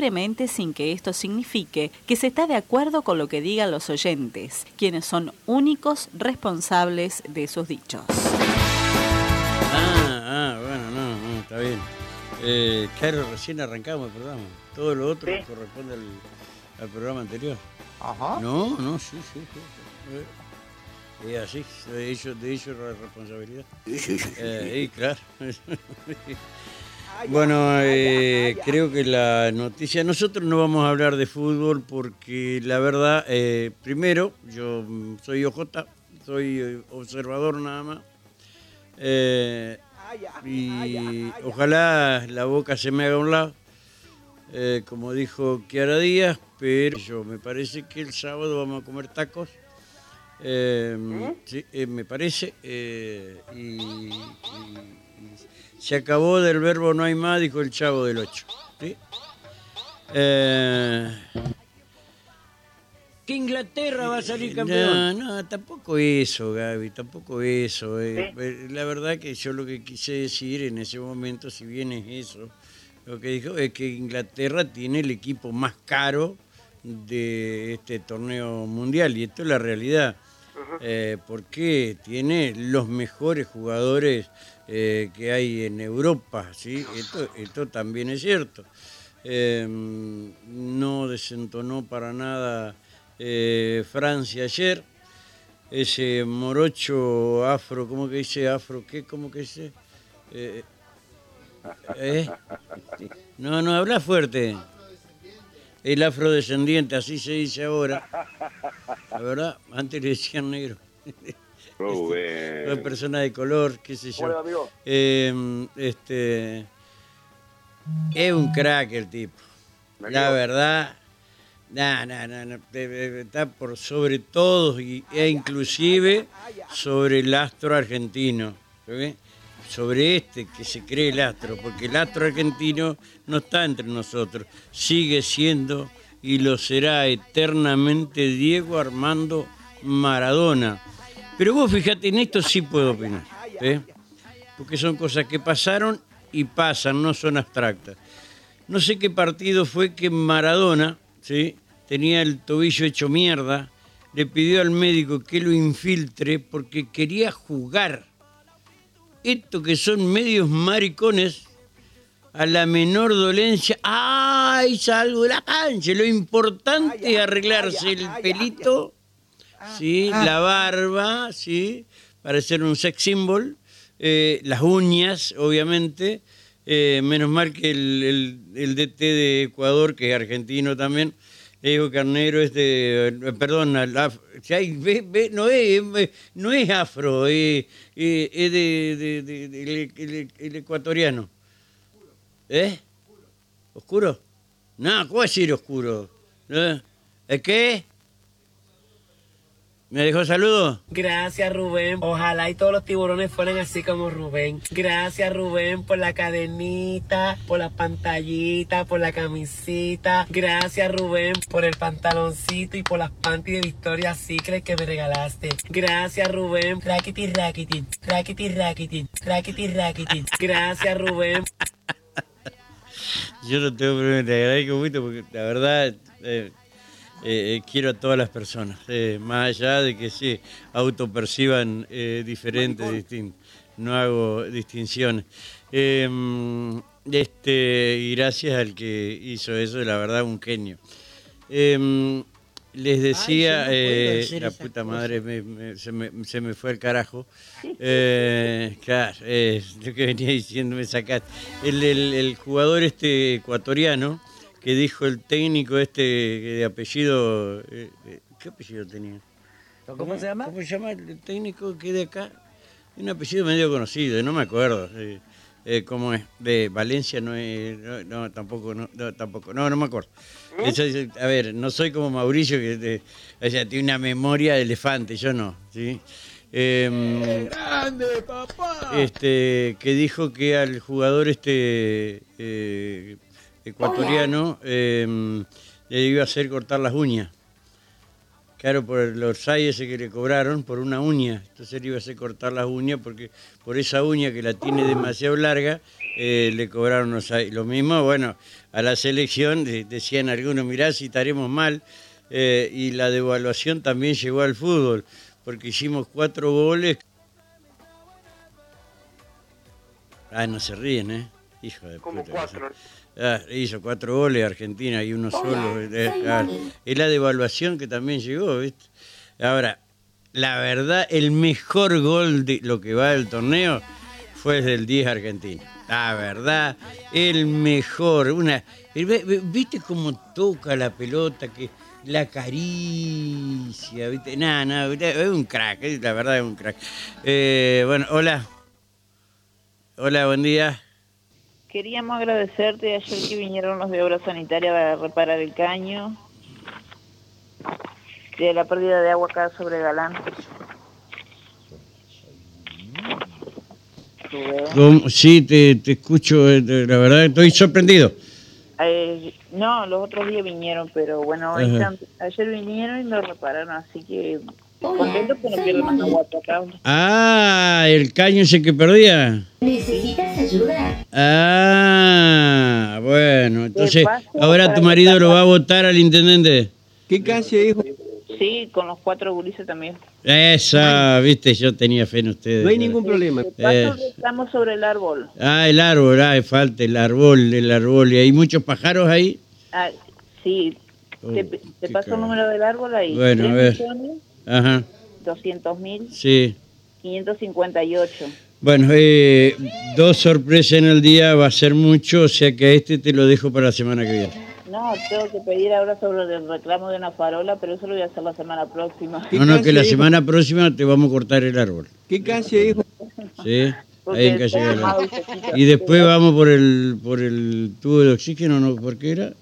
libremente sin que esto signifique que se está de acuerdo con lo que digan los oyentes, quienes son únicos responsables de sus dichos. Ah, ah, bueno, no, no, está bien. Eh, claro, recién arrancamos el programa. Todo lo otro Sí. corresponde al, al programa anterior. Ajá. No, no, sí, sí, sí. sí. Es así, de ellos, de ellos la responsabilidad. Sí, sí, sí. Eh, y claro. bueno, eh, creo que la noticia, nosotros no vamos a hablar de fútbol porque la verdad, eh, primero, yo soy OJ, soy eh, observador nada más. Eh, y ojalá la boca se me haga a un lado, eh, como dijo Kiara Díaz, pero yo me parece que el sábado vamos a comer tacos. Eh, sí, me parece. eh, y se acabó del verbo no hay más, dijo el chavo del 8. ¿sí? Eh, Que Inglaterra va a salir campeón. no, no, tampoco eso, Gaby, tampoco eso. eh. Sí. Eh, La verdad que yo lo que quise decir en ese momento, si bien es eso, lo que dijo es que Inglaterra tiene el equipo más caro de este torneo mundial y esto es la realidad. Eh, porque tiene los mejores jugadores eh, que hay en Europa, ¿sí? Esto, esto también es cierto. Eh, no desentonó para nada eh, Francia ayer. Ese morocho afro, ¿cómo que dice afro? ¿Qué? ¿Cómo que dice? Eh, ¿eh? No, no, habla fuerte. El afrodescendiente, así se dice ahora. La verdad, antes le decían negro. Rubén. persona de color, qué sé Hola, yo. amigo. Eh, este, es un crack el tipo. Me La quedo. verdad, nah, nah, nah, está por sobre todos y, e inclusive sobre el astro argentino. ¿sí? Sobre este que se cree el astro, porque el astro argentino no está entre nosotros, sigue siendo y lo será eternamente Diego Armando Maradona. Pero vos fíjate, en esto sí puedo opinar, ¿eh? porque son cosas que pasaron y pasan, no son abstractas. No sé qué partido fue que Maradona, ¿sí? tenía el tobillo hecho mierda, le pidió al médico que lo infiltre porque quería jugar. Estos que son medios maricones, a la menor dolencia, ¡ay! Salgo de la cancha. Lo importante es arreglarse el pelito, ¿sí? la barba, ¿sí? para ser un sex symbol, eh, las uñas, obviamente. Eh, menos mal que el, el- el DT de Ecuador, que es argentino también, Diego Carnero es de, eh, perdón, hay- ve- ve- no, es, no es afro, eh, es de, de- de- de- el- el- ecuatoriano. ¿Eh? ¿Oscuro? No, ¿cómo decir oscuro? ¿Eh? ¿Es qué? ¿Me dejó saludo? Gracias Rubén. Ojalá y todos los tiburones fueran así como Rubén. Gracias Rubén por la cadenita, por la pantallita, por la camisita. Gracias Rubén por el pantaloncito y por las panties de Victoria Secret que me regalaste. Gracias Rubén. Rackety rackety, rackety rackety, rackety rackety. Gracias Rubén. Yo no tengo problema, te agradezco mucho porque la verdad eh, eh, quiero a todas las personas, eh, más allá de que se autoperciban eh, diferentes, distintos. No hago distinciones. Eh, este, y gracias al que hizo eso, la verdad, un genio. Eh, les decía, Ay, no eh, la puta madre, me- me- se, me, se me fue el carajo. Eh, claro, eh, lo que venía diciendo me sacaste. El, el- el jugador este ecuatoriano que dijo el técnico este de apellido, eh, eh, ¿qué apellido tenía? ¿Cómo se llama? ¿Cómo se llama el técnico que de acá? Un apellido medio conocido, no me acuerdo. eh, eh, ¿Cómo es? De Valencia no es, no, no, tampoco, no, no, tampoco, no, no me acuerdo. Eso a ver, no soy como Mauricio que o sea, tiene una memoria de elefante, yo no, ¿sí? Em, ¡Grande, papá! este, que dijo que al jugador este eh, ecuatoriano em, le iba a hacer cortar las uñas. Claro, por el orsay ese que le cobraron, por una uña. Entonces le iba a hacer cortar las uñas porque por esa uña que la tiene demasiado larga, eh, le cobraron orsay. Lo mismo, bueno, a la selección de- decían algunos, mirá si estaremos mal. eh, y la devaluación también llegó al fútbol, porque hicimos cuatro goles. Ah, no se ríen, ¿eh? Hijo de Como puta. cuatro. Ah, hizo cuatro goles Argentina y uno solo. eh, claro. Es la devaluación que también llegó, ¿viste? Ahora, la verdad, el mejor gol de lo que va del torneo fue el del 10 Argentina. La verdad, el mejor. Una, ¿Viste cómo toca la pelota? que La caricia, ¿viste? Nada, nada, es un crack, eh, la verdad es un crack. Eh, bueno, hola. Hola, buen día. Queríamos agradecerte ayer que vinieron los de obra sanitaria para reparar el caño de la pérdida de agua acá sobre Galán. Sí, te, te escucho, eh, la verdad estoy sorprendido. Eh, no, los otros días vinieron, pero bueno, Ajá. ayer vinieron y lo repararon, así que contentos que no. Ah, el caño ese que perdía. ¿Necesitas ayuda? Ah, bueno, entonces ahora tu marido lo va a votar al intendente. ¿Qué calle, hijo? Sí, con los cuatro gurises también. Esa, viste, yo tenía fe en ustedes. No hay ningún problema. Eh. estamos sobre el árbol. Ah, el árbol, ah, falta el árbol, el árbol. ¿Y hay muchos pájaros ahí? Ah, sí, Oh, te, te paso el número del árbol ahí. Bueno, a ver. 3.200.000, Ajá, 200.000, sí. 558. Bueno, eh, dos sorpresas en el día va a ser mucho, o sea que a este te lo dejo para la semana que viene. No, tengo que pedir ahora sobre el reclamo de una farola, pero eso lo voy a hacer la semana próxima. ¿Qué No, no, que la semana próxima te vamos a cortar el árbol. ¿Qué calle, hijo? ¿Sí? Porque Ahí en calle Galán. Y después vamos por el por el tubo de oxígeno, ¿no? ¿Por qué era?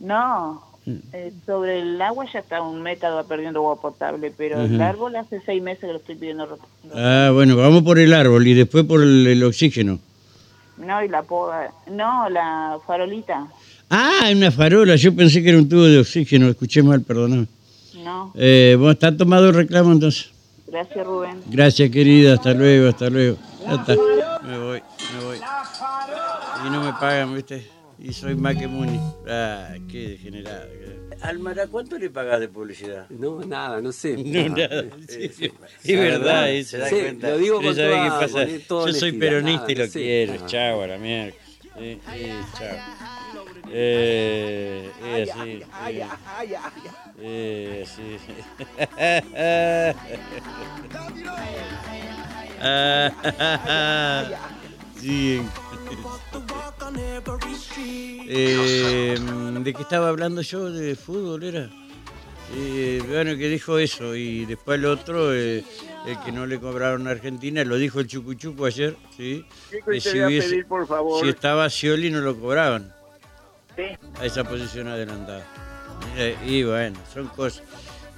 No. Eh, sobre el agua ya está un meta va perdiendo agua potable, pero el árbol hace seis meses que lo estoy pidiendo. Ah, bueno, vamos por el árbol y después por el, el oxígeno. No, y la poda. No, la farolita. Ah, una farola, yo pensé que era un tubo de oxígeno, escuché mal, perdóname. No, Eh, bueno, está tomado el reclamo entonces. gracias Rubén. Gracias, querida, hasta luego, hasta luego. Ya está. Me voy, me voy. Y no me pagan, ¿viste? Y soy más que Muni. Ah, qué degenerado. Almara, ¿cuánto le pagas de publicidad? No, nada, no sé. No, nada. Sí, sí. Es verdad, eh, se da Sí, cuenta. lo digo con ¿sabe toda- qué pasa? con toda Yo soy peronista y nada, lo sí. quiero. Ajá. Chao, a la mierda. Sí, sí, chao. Eh, es así. Eh, sí. sí. Eh, ¿De qué estaba hablando yo? ¿De fútbol era? Eh, bueno, que dijo eso y después el otro, eh, el que no le cobraron a Argentina, lo dijo el Chucuchuco ayer, ¿sí? Chico, Que te si hubiese- pedir, por favor. Si estaba Scioli no lo cobraban Sí. a esa posición adelantada. Eh, y bueno, son cosas.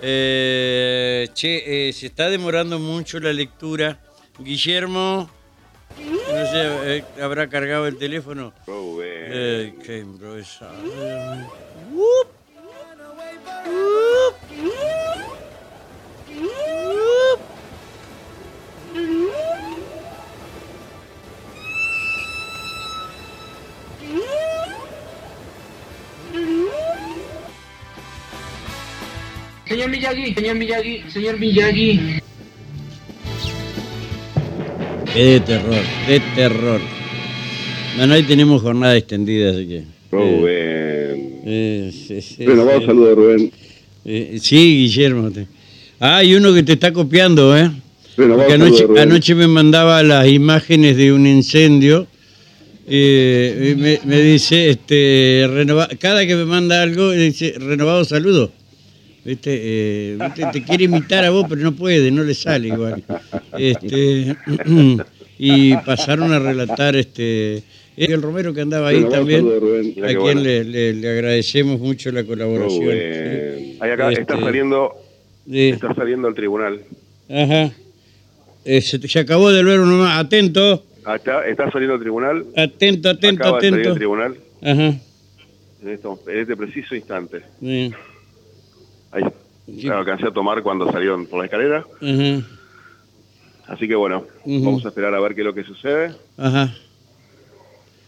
Eh, che, eh, se está demorando mucho la lectura. Guillermo, sé, eh, ¿habrá cargado el teléfono? Rubén. Eh, qué improvisado. Señor Miyagi, señor Miyagi, señor Miyagi. Qué de terror, de terror. Bueno, hoy tenemos jornada extendida, así que. Rubén. eh, sí, sí, Renovado saludo, Rubén. Eh, sí, Guillermo. te- Ah, hay uno que te está copiando, ¿eh? Renovado anoche, saludo, anoche me mandaba las imágenes de un incendio. eh, me, me dice, este, renova- cada que me manda algo, dice, renovado saludo. ¿Viste? Eh. Te quiere imitar a vos, pero no puede, no le sale igual. Este, y pasaron a relatar este, el Romero que andaba ahí también, a quien le, le- le agradecemos mucho la colaboración. Ahí acá Este, está saliendo, Sí. está saliendo al tribunal. Ajá. Eh, se, se acabó de ver uno más. Atento, Ah, Está, saliendo al tribunal. atento, atento, Acaba de salir atento. al tribunal Ajá. en, esto- en este preciso instante. Bien. Ahí. la alcancé a tomar cuando salieron por la escalera. Así que bueno, vamos a esperar a ver qué es lo que sucede. ajá,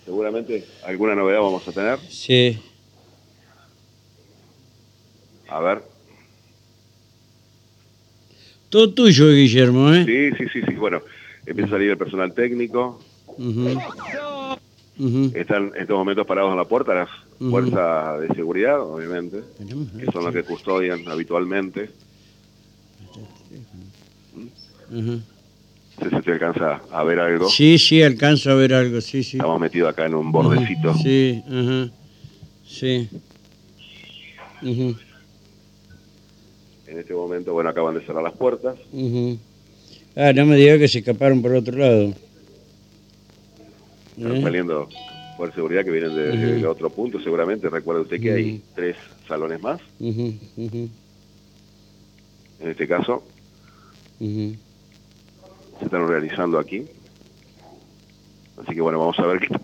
Seguramente alguna novedad vamos a tener. sí. A ver. Todo tuyo, Guillermo, ¿eh? Sí, sí, sí, sí. Bueno, empieza a salir el personal técnico. Están en estos momentos parados en la puerta las Ujú. fuerzas de seguridad, obviamente, que son los que custodian habitualmente. No sé si te alcanza a ver algo. Sí, sí, alcanzo a ver algo, sí, sí. Estamos metidos acá en un bordecito. Sí, ajá. Sí. En este momento, bueno, acaban de cerrar las puertas. Ah, no me diga que se escaparon por otro lado. Están saliendo por seguridad que vienen de, otro punto, seguramente. Recuerde usted que hay tres salones más, en este caso. Se están organizando aquí. Así que bueno, vamos a ver qué...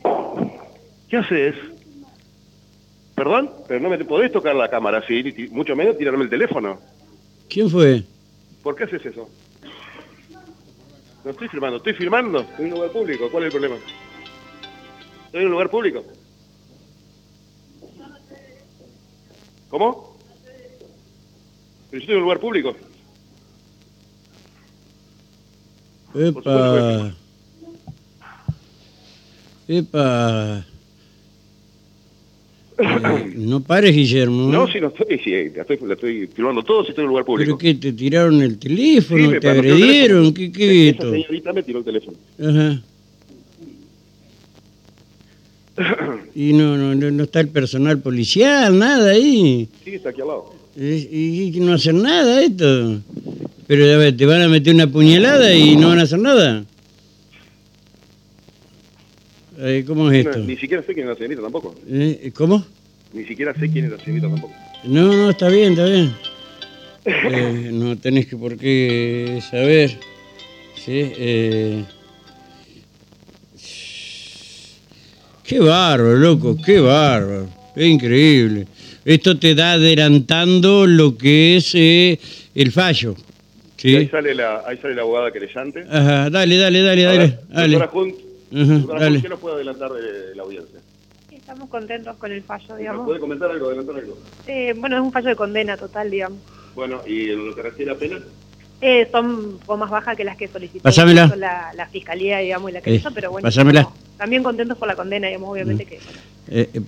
¿Qué haces? ¿Perdón? Pero no me podés tocar la cámara así, mucho menos tirarme el teléfono. ¿Quién fue? ¿Por qué haces eso? No estoy filmando, estoy filmando. Estoy en un lugar público. ¿Cuál es el problema? Estoy en un lugar público. ¿Cómo? Pero yo estoy en un lugar público. Epa. Epa. Eh, no pares, Guillermo. ¿eh? No, si no estoy, sí, la estoy, la estoy filmando todo si estoy en un lugar ¿Pero público. qué? ¿Te tiraron el teléfono? ¿Te agredieron? ¿Qué, qué es Esa esto? señorita me tiró el teléfono. Ajá. Y no, no, no, no está el personal policial, nada ahí. Sí, está aquí al lado. Y, y no hacen nada esto. Pero a ver, te van a meter una puñalada y no van a hacer nada. Eh, ¿Cómo es No, esto? ni siquiera sé quién es la señorita tampoco. Eh, ¿Cómo? Ni siquiera sé quién es la señorita tampoco. No, no, está bien, está bien. Eh, no tenés que por qué saber. ¿sí? Eh, qué bárbaro, loco, qué bárbaro. Es increíble. Esto te da adelantando lo que es eh, el fallo. Y Ahí ¿Sí? sale la, ahí sale la abogada querellante. Ajá, dale, dale, dale, A dale. dale. doctora Hunt, Ajá, doctora dale. Hunt, ¿qué nos puede adelantar de la audiencia? Estamos contentos con el fallo, ¿Nos digamos. puede comentar algo, adelantar algo? Eh, bueno, es un fallo de condena total, digamos. Bueno, ¿y en lo que refiere a pena? Eh, son un poco más bajas que las que solicitó la, la fiscalía, digamos, y la que Eh, hizo, pero bueno. También contentos por la condena, digamos, obviamente que. Bueno, Eh, eh,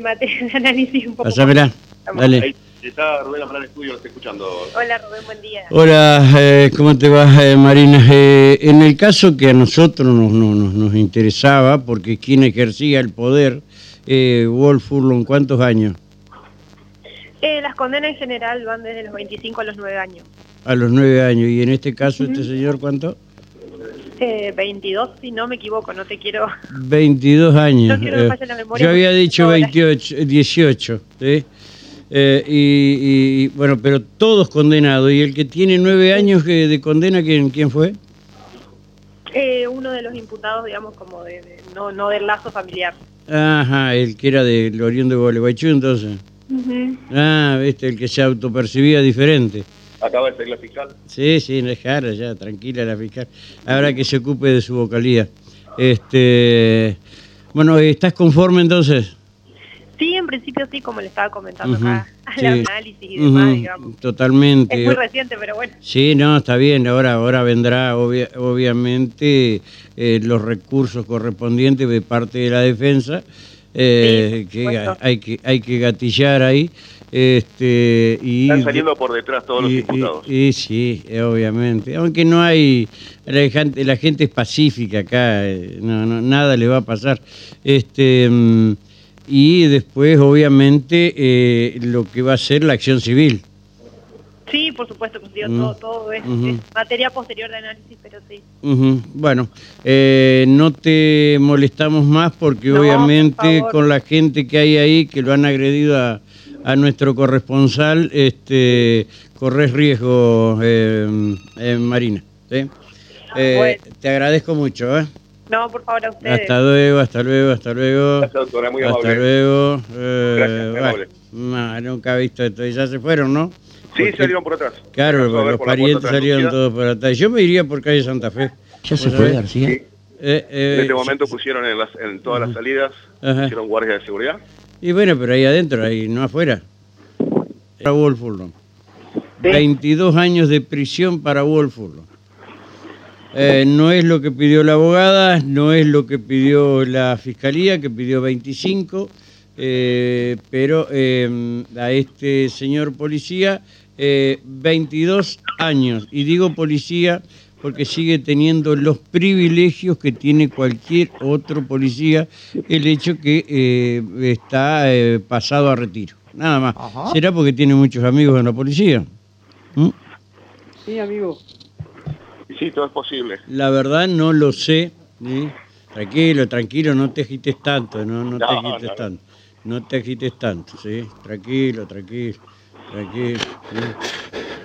mate- análisis un poco. pásamela. Dale. Ahí está Rubén Amarán Estudio, lo está escuchando. Hola, Rubén, buen día. Hola, eh, ¿cómo te va, eh, Marina? Eh, en el caso que a nosotros nos, nos, nos- nos interesaba, porque quien ejercía el poder, eh, Wolf Furlong, ¿cuántos años? Eh, las condenas en general van desde los 25 a los 9 años. A los nueve años. ¿Y en este caso, este señor cuánto? Eh, 22, si no me equivoco, no te quiero. 22 años. No quiero que eh. falle la memoria yo había dicho ahora- 28, eh, 18, ¿sí? Eh, y, y, bueno, pero todos condenados. ¿Y el que tiene nueve años que de condena, quién, quién fue? Eh, uno de los imputados, digamos, como de, de- no, no del lazo familiar. Ajá, el que era del oriundo de Gualeguaychú, entonces. Ah, viste, el que se autopercibía diferente. Acaba de ser la fiscal. Sí, sí, dejara ya, tranquila la fiscal. Ahora que se ocupe de su vocalía. Este, bueno, ¿estás conforme entonces? Sí, en principio sí, como le estaba comentando acá, al sí. análisis y demás, digamos. Totalmente. Es muy reciente, pero bueno. Sí, no, está bien. Ahora, ahora vendrá obvia- obviamente eh, los recursos correspondientes de parte de la defensa, eh, Sí, que hay que hay que gatillar ahí. Este, y, Están saliendo por detrás todos los imputados. y- y sí, eh, obviamente. Aunque no hay. La gente, la gente es pacífica acá, eh, no, no, nada le va a pasar. Este. mm, y después, obviamente, eh, lo que va a ser la acción civil. Sí, por supuesto, pues, digo, todo, todo es, materia posterior de análisis, pero sí. Bueno, eh, no te molestamos más porque No, obviamente con la gente que hay ahí que lo han agredido a, a nuestro corresponsal, este, corres riesgo, eh, eh, Marina. ¿sí? Eh, Bueno. Te agradezco mucho. ¿eh? No, por favor, a ustedes. Hasta luego, hasta luego, hasta luego. Gracias, doctora, muy hasta amable. luego. Eh, Gracias, bueno, amable. no, nunca he visto esto. Y ya se fueron, ¿no? Sí, Porque- salieron por atrás. Claro, los parientes salieron todos por atrás. Yo me iría por calle Santa Fe. ¿Ya se ¿Vos fue? García? Sí. Eh, eh, En este momento pusieron en, las, en todas las salidas, Ajá. pusieron guardias de seguridad. Y bueno, pero ahí adentro, ahí no afuera. Para Wolf Furlong. 22 años de prisión para Wolf Furlong. Eh, no es lo que pidió la abogada, no es lo que pidió la fiscalía, que pidió 25, eh, pero eh, a este señor policía, eh, 22 años. Y digo policía porque sigue teniendo los privilegios que tiene cualquier otro policía, el hecho que eh, está eh, pasado a retiro. Nada más. ¿Será porque tiene muchos amigos en la policía? ¿Mm? Sí, amigo. Sí, todo es posible. La verdad no lo sé. Tranquilo, tranquilo, no te agites tanto, no, no te agites no. tanto. No te agites tanto, ¿sí? Tranquilo, tranquilo, tranquilo. ¿sí?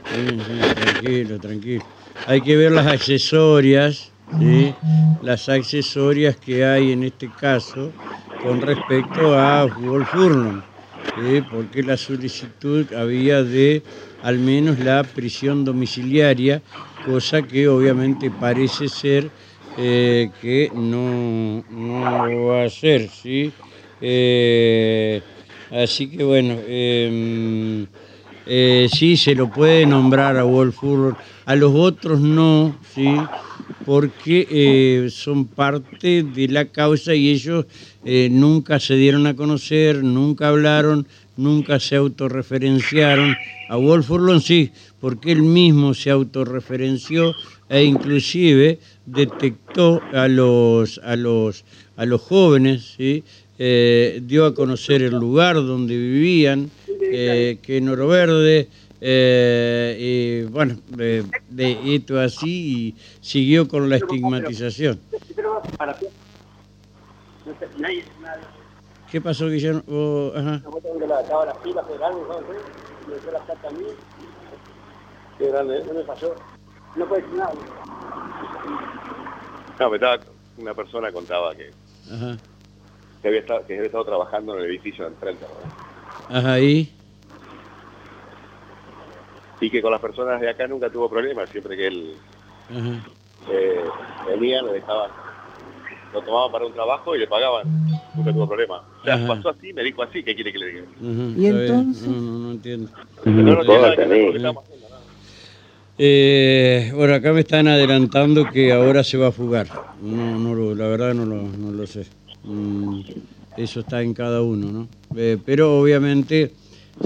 Sí, sí, tranquilo, tranquilo. Hay que ver las accesorias, ¿sí? Las accesorias que hay en este caso con respecto a Furlong, ¿sí? Porque la solicitud había de al menos la prisión domiciliaria, cosa que obviamente parece ser eh, que no, no va a ser, ¿sí? Eh, así que bueno, em, eh, sí se lo puede nombrar a Wolf Furlong, a los otros no, ¿sí? porque eh, son parte de la causa y ellos eh, nunca se dieron a conocer, nunca hablaron, nunca se autorreferenciaron. A Wolf Furlong sí, porque él mismo se autorreferenció e inclusive detectó a los, a los, a los jóvenes, ¿sí? Eh, dio a conocer el lugar donde vivían, eh, que en Oro Verde, eh, y bueno, de, de esto así y siguió con la estigmatización. ¿Qué pasó, Guillermo? Oh, ajá. Qué grande, no me pasó. No puede decir nada. No, me estaba, una persona contaba que, Ajá, que había estado, que había estado trabajando en el edificio de enfrente. ¿no? ajá, ahí. Y que con las personas de acá nunca tuvo problemas, siempre que él Ajá. eh, venía, le dejaban, lo tomaban para un trabajo y le pagaban, nunca tuvo problema. O sea, Ajá. pasó así, me dijo así, ¿qué quiere que le diga? Ujú, ¿Y está bien. entonces? No, no, no entiendo. No, lo. ¿no? Eh, bueno, acá me están adelantando que ahora se va a fugar. No, no lo- la verdad no lo, no lo sé. Mm, eso está en cada uno, ¿no? Eh, pero obviamente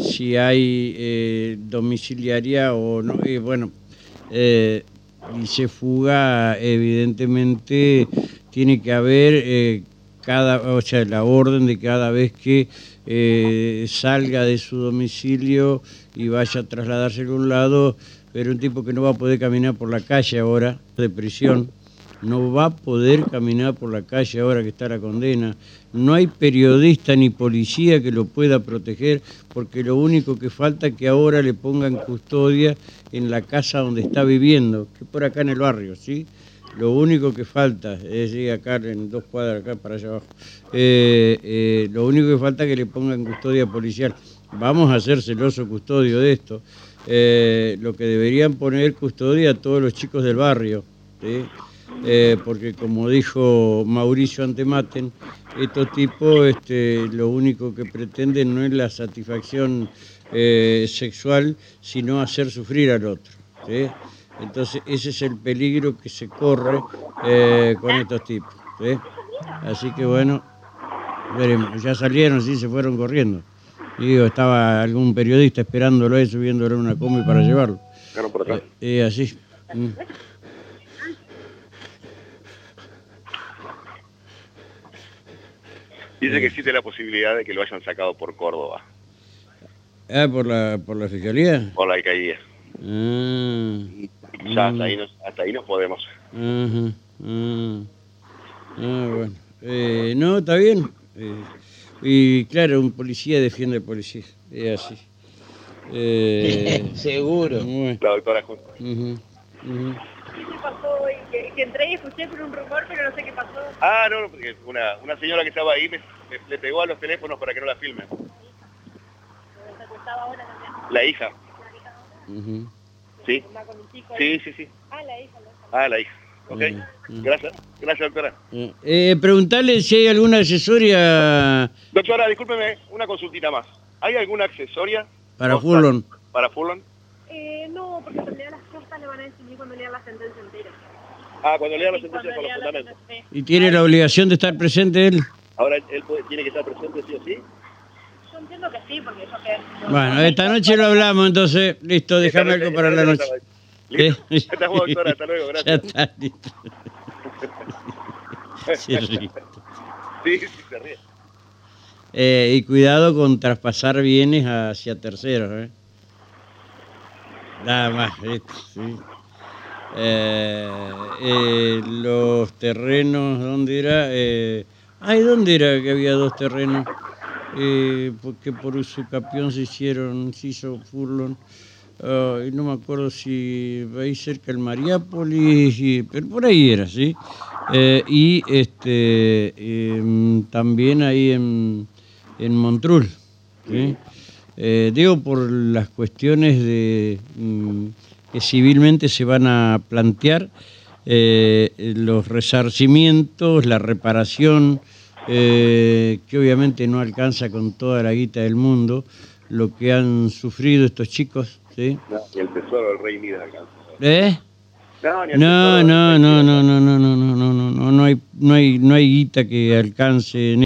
si hay eh, domiciliaria o no, eh, bueno, eh, y se fuga, evidentemente tiene que haber eh, cada, o sea, la orden de cada vez que eh, salga de su domicilio y vaya a trasladarse a algún lado, pero un tipo que no va a poder caminar por la calle ahora, de prisión, no va a poder caminar por la calle ahora que está la condena. No hay periodista ni policía que lo pueda proteger, porque lo único que falta es que ahora le pongan custodia en la casa donde está viviendo, que por acá en el barrio, ¿sí? Lo único que falta es ir acá en dos cuadras acá para allá abajo. Eh, eh, lo único que falta que le pongan custodia policial. Vamos a hacer celoso custodio de esto. Eh, lo que deberían poner custodia a todos los chicos del barrio. Eh, porque como dijo Mauricio Antematen, estos tipos este, lo único que pretenden no es la satisfacción eh, sexual, sino hacer sufrir al otro. ¿sí? Entonces ese es el peligro que se corre eh, con estos tipos. ¿sí? Así que bueno, veremos. Ya salieron, sí, se fueron corriendo. Y digo, estaba algún periodista esperándolo ahí, subiéndolo en una combi para llevarlo. Llegaron por. Y así. mm. Dice que existe la posibilidad de que lo hayan sacado por Córdoba, Ah, por la, por la fiscalía. por la alcaldía. Ah, ya hasta ahí nos, hasta ahí nos podemos. ajá, ah. Ah, bueno. Eh, no, está bien. Eh, y claro, un policía defiende al policía. Es así. Eh, Seguro. bueno, La doctora ujú. ¿Qué pasó hoy? Que, que entré y escuché por un rumor, pero no sé qué pasó. Ah, no, no, porque una, una señora que estaba ahí le, le- le pegó a los teléfonos para que no la filmen. Ahora también. La hija. ¿Sí? Sí, sí, sí. Ah, la hija. Ok. Gracias. Gracias, doctora. Eh, preguntarle si hay alguna accesoria Doctora, discúlpeme, una consultita más. ¿Hay alguna accesoria para Furlon. para Furlon? Eh, no, porque lea las cartas le van a decidir cuando lea la sentencia entera. Ah, cuando lea la Y sentencia con los fundamentos. ¿Y tiene la obligación de estar presente él? Ahora él puede- tiene que estar presente sí o sí. Yo entiendo que sí, porque yo que... Bueno, esta noche lo hablamos, entonces, listo, déjame algo para la noche. Listo. ¿Eh? Ya estamos, doctora. Hasta luego. Ya Gracias. está, listo. Sí, sí. Sí, sí, se ríe. Eh, y cuidado con traspasar bienes hacia terceros. ¿eh? Nada más. ¿viste? Sí. Eh, eh, los terrenos, ¿dónde era? Eh, ay, ¿dónde era que había dos terrenos? Eh, porque por Usucapión se hicieron, se hizo Furlon. Ay, no me acuerdo si ahí cerca del Mariápolis, pero por ahí era, ¿sí? Eh, y este em, también ahí en, en Montrul, ¿sí? Eh, digo por las cuestiones de mm, que civilmente se van a plantear, eh, los resarcimientos, la reparación, eh, que obviamente no alcanza con toda la guita del mundo, lo que han sufrido estos chicos, ¿sí? No, ni el tesoro del rey Midas alcanza. ¿Eh? No, No, no, no, no, no, no, no, no, no, no, no hay, no hay, no hay guita que alcance en